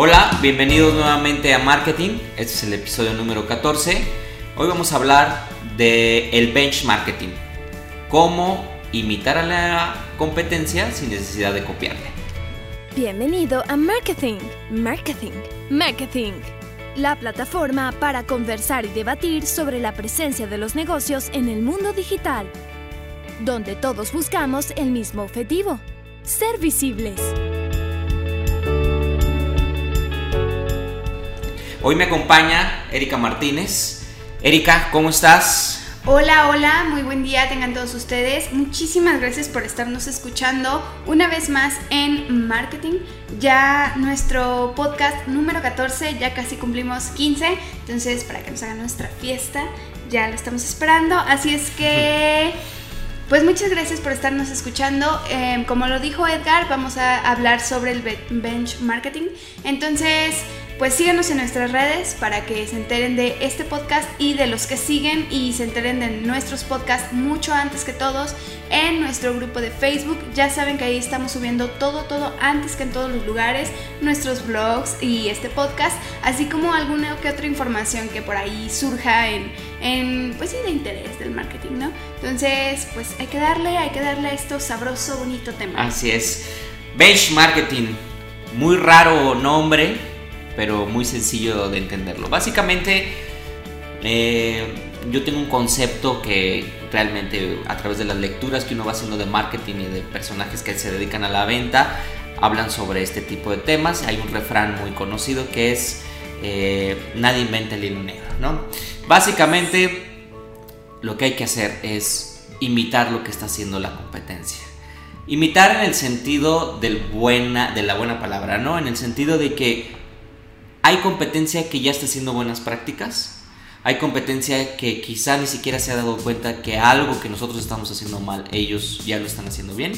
Hola, bienvenidos nuevamente a Marketing. Este es el episodio número 14. Hoy vamos a hablar de el benchmarking. Cómo imitar a la competencia sin necesidad de copiarle. Bienvenido a Marketing, Marketing, Marketing. La plataforma para conversar y debatir sobre la presencia de los negocios en el mundo digital, donde todos buscamos el mismo objetivo, ser visibles. Hoy me acompaña Erika Martínez. Erika, ¿cómo estás? Hola, hola, muy buen día tengan todos ustedes. Muchísimas gracias por estarnos escuchando una vez más en Marketing. Ya nuestro podcast número 14, ya casi cumplimos 15, entonces para que nos hagan nuestra fiesta, ya lo estamos esperando. Así es que... Pues muchas gracias por estarnos escuchando. Em, como lo dijo Edgar, vamos a hablar sobre el bench marketing. Entonces, pues síganos en nuestras redes para que se enteren de este podcast y de los que siguen y se enteren de nuestros podcasts mucho antes que todos en nuestro grupo de Facebook. Ya saben que ahí estamos subiendo todo, todo antes que en todos los lugares, nuestros blogs y este podcast, así como alguna que otra información que por ahí surja en, en pues sí, de interés del marketing, ¿no? Entonces, pues hay que darle, hay que darle a esto sabroso, bonito tema. Así es. Bench Marketing, muy raro nombre pero muy sencillo de entenderlo. Básicamente, eh, yo tengo un concepto que realmente a través de las lecturas que uno va haciendo de marketing y de personajes que se dedican a la venta, hablan sobre este tipo de temas. Hay un refrán muy conocido que es eh, nadie inventa el hilo negro, ¿no? Básicamente, lo que hay que hacer es imitar lo que está haciendo la competencia. Imitar en el sentido de la buena palabra, ¿no? En el sentido de que hay competencia que ya está haciendo buenas prácticas. Hay competencia que quizá ni siquiera se ha dado cuenta que algo que nosotros estamos haciendo mal, ellos ya lo están haciendo bien.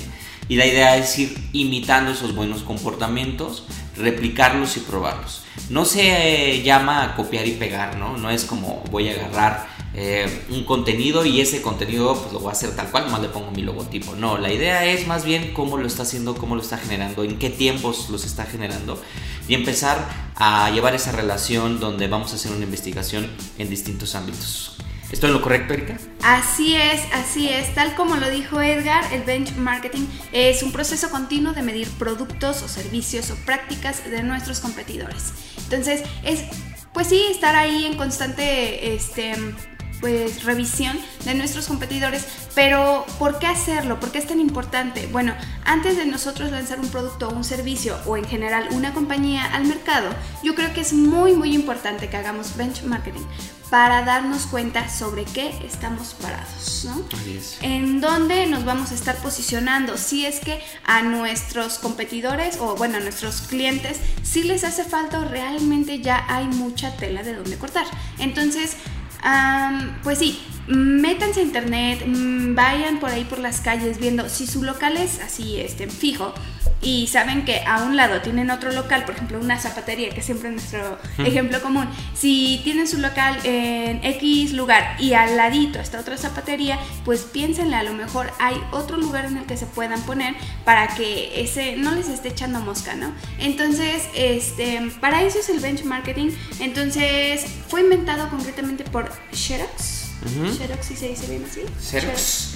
Y la idea es ir imitando esos buenos comportamientos, replicarlos y probarlos. No se llama copiar y pegar, ¿no? No es como voy a agarrar eh, un contenido y ese contenido pues lo voy a hacer tal cual, nomás le pongo mi logotipo. No, la idea es más bien cómo lo está haciendo, cómo lo está generando, en qué tiempos los está generando y empezar a llevar esa relación donde vamos a hacer una investigación en distintos ámbitos. ¿Estoy en lo correcto, Erika? Así es, así es. Tal como lo dijo Edgar, el benchmarking es un proceso continuo de medir productos o servicios o prácticas de nuestros competidores. Entonces, es, pues sí, estar ahí en constante este, pues, revisión de nuestros competidores, pero ¿por qué hacerlo? ¿Por qué es tan importante? Bueno, antes de nosotros lanzar un producto o un servicio o en general una compañía al mercado, yo creo que es muy muy importante que hagamos benchmarking para darnos cuenta sobre qué estamos parados, ¿no? En dónde nos vamos a estar posicionando, si es que a nuestros competidores o bueno, a nuestros clientes, si les hace falta o realmente ya hay mucha tela de donde cortar. Entonces, pues sí, métanse a internet, mm, vayan por ahí por las calles viendo si su local es así, este, fijo, y saben que a un lado tienen otro local, por ejemplo, una zapatería, que siempre es nuestro ejemplo común. Si tienen su local en X lugar y al ladito está otra zapatería, pues piénsenle, a lo mejor hay otro lugar en el que se puedan poner para que ese no les esté echando mosca, ¿no? Entonces, este, para eso es el benchmarking. Entonces, fue inventado concretamente por Xerox Xerox, si se dice bien así. Xerox. Xerox.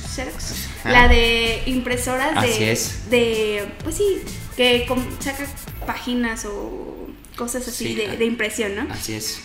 La de impresoras de, es. de. Pues sí, que saca páginas o cosas así de, de impresión, ¿no? Así es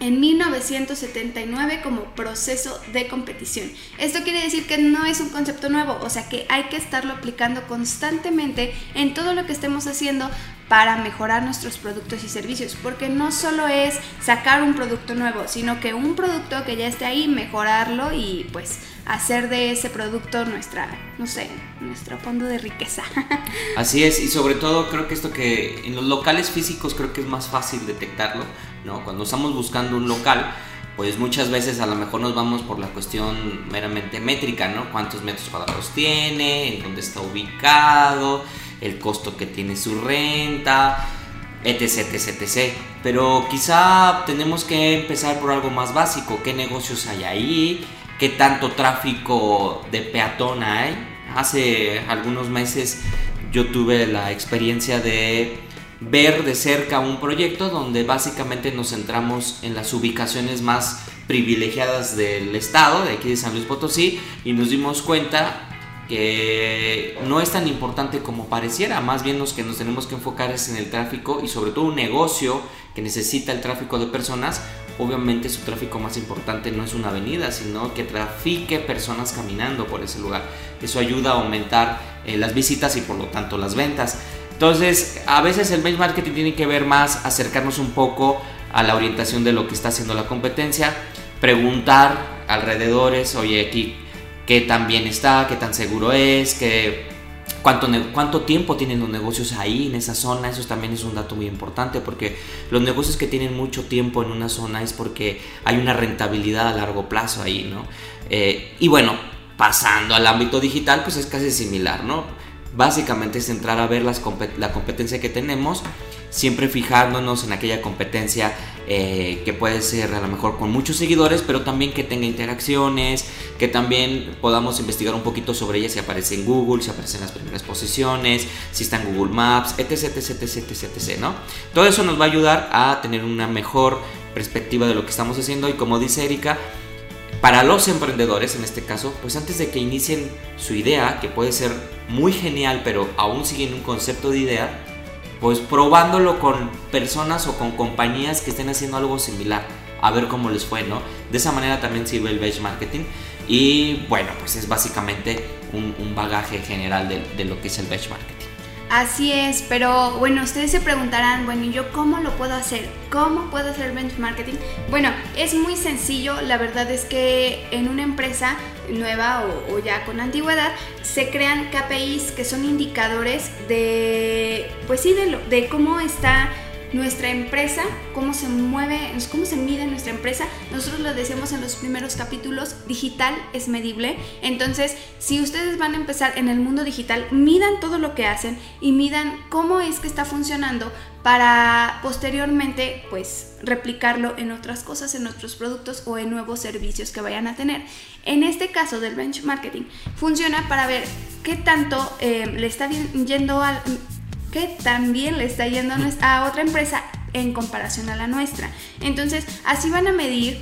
en 1979 como proceso de competición. Esto quiere decir que no es un concepto nuevo, o sea que hay que estarlo aplicando constantemente en todo lo que estemos haciendo para mejorar nuestros productos y servicios, porque no solo es sacar un producto nuevo, sino que un producto que ya esté ahí, mejorarlo y pues hacer de ese producto nuestra, no sé, nuestro fondo de riqueza. Así es, y sobre todo creo que esto que en los locales físicos creo que es más fácil detectarlo, ¿no? Cuando estamos buscando un local, pues muchas veces a lo mejor nos vamos por la cuestión meramente métrica, ¿no? ¿Cuántos metros cuadrados tiene? ¿En dónde está ubicado? el costo que tiene su renta, etc, etc, etc. Pero quizá tenemos que empezar por algo más básico, qué negocios hay ahí, qué tanto tráfico de peatón hay. Hace algunos meses yo tuve la experiencia de ver de cerca un proyecto donde básicamente nos centramos en las ubicaciones más privilegiadas del estado, de aquí de San Luis Potosí, y nos dimos cuenta que no es tan importante como pareciera, más bien los que nos tenemos que enfocar es en el tráfico y sobre todo un negocio que necesita el tráfico de personas, obviamente su tráfico más importante no es una avenida, sino que trafique personas caminando por ese lugar. Eso ayuda a aumentar eh, las visitas y por lo tanto las ventas. Entonces, a veces el benchmarking tiene que ver más acercarnos un poco a la orientación de lo que está haciendo la competencia, preguntar alrededores, oye, aquí qué tan bien está, qué tan seguro es, qué, cuánto, tiempo tienen los negocios ahí en esa zona, eso también es un dato muy importante porque los negocios que tienen mucho tiempo en una zona es porque hay una rentabilidad a largo plazo ahí, ¿no? Eh, y bueno, pasando al ámbito digital, pues es casi similar, ¿no? Básicamente es entrar a ver las, la competencia que tenemos, siempre fijándonos en aquella competencia eh, que puede ser a lo mejor con muchos seguidores, pero también que tenga interacciones, que también podamos investigar un poquito sobre ella si aparece en Google, si aparece en las primeras posiciones, si está en Google Maps, etc, etc, etc, etc, ¿no? Todo eso nos va a ayudar a tener una mejor perspectiva de lo que estamos haciendo y como dice Erika, para los emprendedores en este caso, pues antes de que inicien su idea, que puede ser muy genial, pero aún siguen un concepto de idea, pues probándolo con personas o con compañías que estén haciendo algo similar, a ver cómo les fue, ¿no? De esa manera también sirve el benchmarking y bueno, pues es básicamente un, bagaje general de, de lo que es el benchmarking. Así es, pero bueno, ustedes se preguntarán, bueno, ¿y yo cómo lo puedo hacer? ¿Cómo puedo hacer benchmarking? Bueno, es muy sencillo, la verdad es que en una empresa nueva o, ya con antigüedad se crean KPIs que son indicadores de, pues sí, de cómo está nuestra empresa, cómo se mueve, cómo se mide nuestra empresa. Nosotros lo decíamos en los primeros capítulos, digital es medible. Entonces, si ustedes van a empezar en el mundo digital, midan todo lo que hacen y midan cómo es que está funcionando para posteriormente pues replicarlo en otras cosas, en otros productos o en nuevos servicios que vayan a tener. En este caso del benchmarking funciona para ver qué tanto eh, le está yendo al que también le está yendo a otra empresa en comparación a la nuestra. Entonces, así van a medir,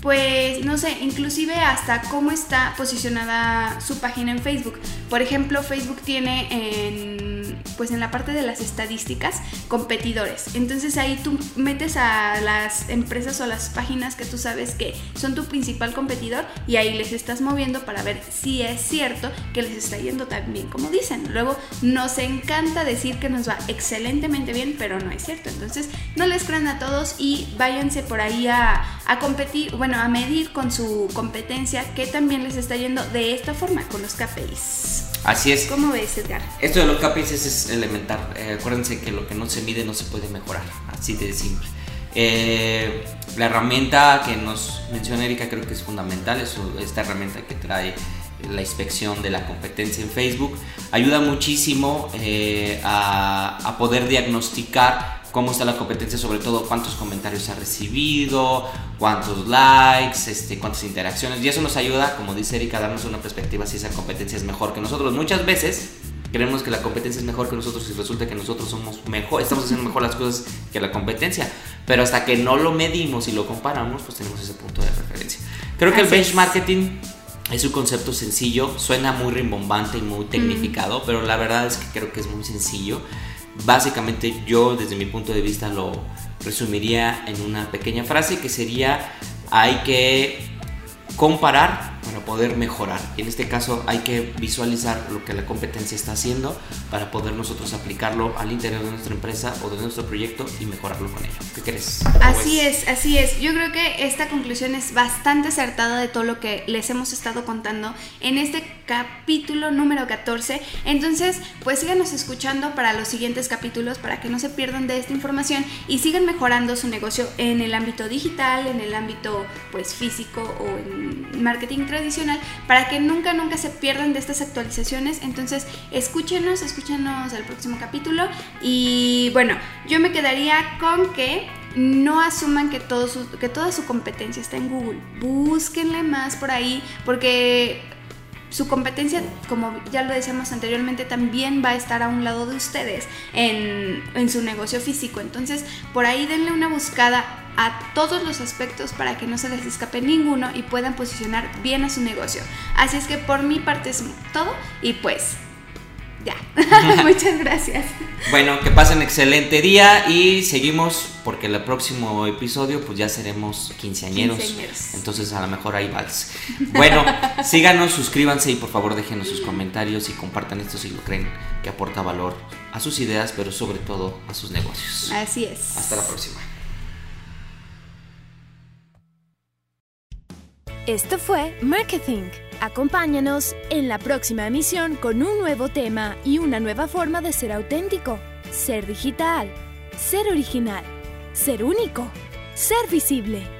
pues, no sé, inclusive hasta cómo está posicionada su página en Facebook. Por ejemplo, Facebook tiene en pues en la parte de las estadísticas, competidores. Entonces ahí tú metes a las empresas o las páginas que tú sabes que son tu principal competidor y ahí les estás moviendo para ver si es cierto que les está yendo tan bien como dicen. Luego nos encanta decir que nos va excelentemente bien, pero no es cierto. Entonces no les crean a todos y váyanse por ahí a, a competir, bueno, a medir con su competencia que también les está yendo de esta forma, con los KPIs. Así es. ¿Cómo ves, Edgar? Esto de los KPIs es elemental. Eh, acuérdense que lo que no se mide no se puede mejorar. Así de simple. Eh, la herramienta que nos menciona Erika creo que es fundamental. Es esta herramienta que trae la inspección de la competencia en Facebook. Ayuda muchísimo eh, a, a poder diagnosticar cómo está la competencia, sobre todo cuántos comentarios ha recibido, cuántos likes, este, cuántas interacciones. Y eso nos ayuda, como dice Erika, a darnos una perspectiva si esa competencia es mejor que nosotros. Muchas veces creemos que la competencia es mejor que nosotros y resulta que nosotros somos mejor, estamos haciendo mejor las cosas que la competencia. Pero hasta que no lo medimos y lo comparamos, pues tenemos ese punto de referencia. Creo que el benchmarking es un concepto sencillo, suena muy rimbombante y muy tecnificado, pero la verdad es que creo que es muy sencillo. Básicamente yo desde mi punto de vista lo resumiría en una pequeña frase que sería hay que comparar para poder mejorar. Y en este caso hay que visualizar lo que la competencia está haciendo para poder nosotros aplicarlo al interior de nuestra empresa o de nuestro proyecto y mejorarlo con ello. ¿Qué crees? Así es, así es. Yo creo que esta conclusión es bastante acertada de todo lo que les hemos estado contando en este capítulo número 14. Entonces, pues síganos escuchando para los siguientes capítulos para que no se pierdan de esta información y sigan mejorando su negocio en el ámbito digital, en el ámbito pues físico o en marketing tradicional para que nunca, nunca se pierdan de estas actualizaciones. Entonces, escúchenos, escúchenos al próximo capítulo. Y bueno, yo me quedaría con que no asuman que, todo que toda su competencia está en Google. Búsquenle más por ahí, porque su competencia, como ya lo decíamos anteriormente, también va a estar a un lado de ustedes en, en su negocio físico. Entonces, por ahí denle una buscada a todos los aspectos para que no se les escape ninguno y puedan posicionar bien a su negocio. Así es que por mi parte es todo y pues ya. Muchas gracias. Bueno, que pasen excelente día y seguimos porque el próximo episodio pues ya seremos quinceañeros. Quinceañeros. Entonces a lo mejor hay vals. Bueno, síganos, suscríbanse y por favor déjenos sus comentarios y compartan esto si lo creen que aporta valor a sus ideas, pero sobre todo a sus negocios. Así es. Hasta la próxima. Esto fue Marketing. Acompáñanos en la próxima emisión con un nuevo tema y una nueva forma de ser auténtico, ser digital, ser original, ser único, ser visible.